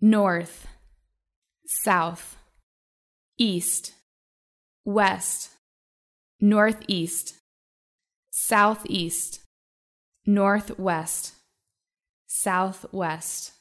north, south, east, west, northeast, southeast, northwest, southwest.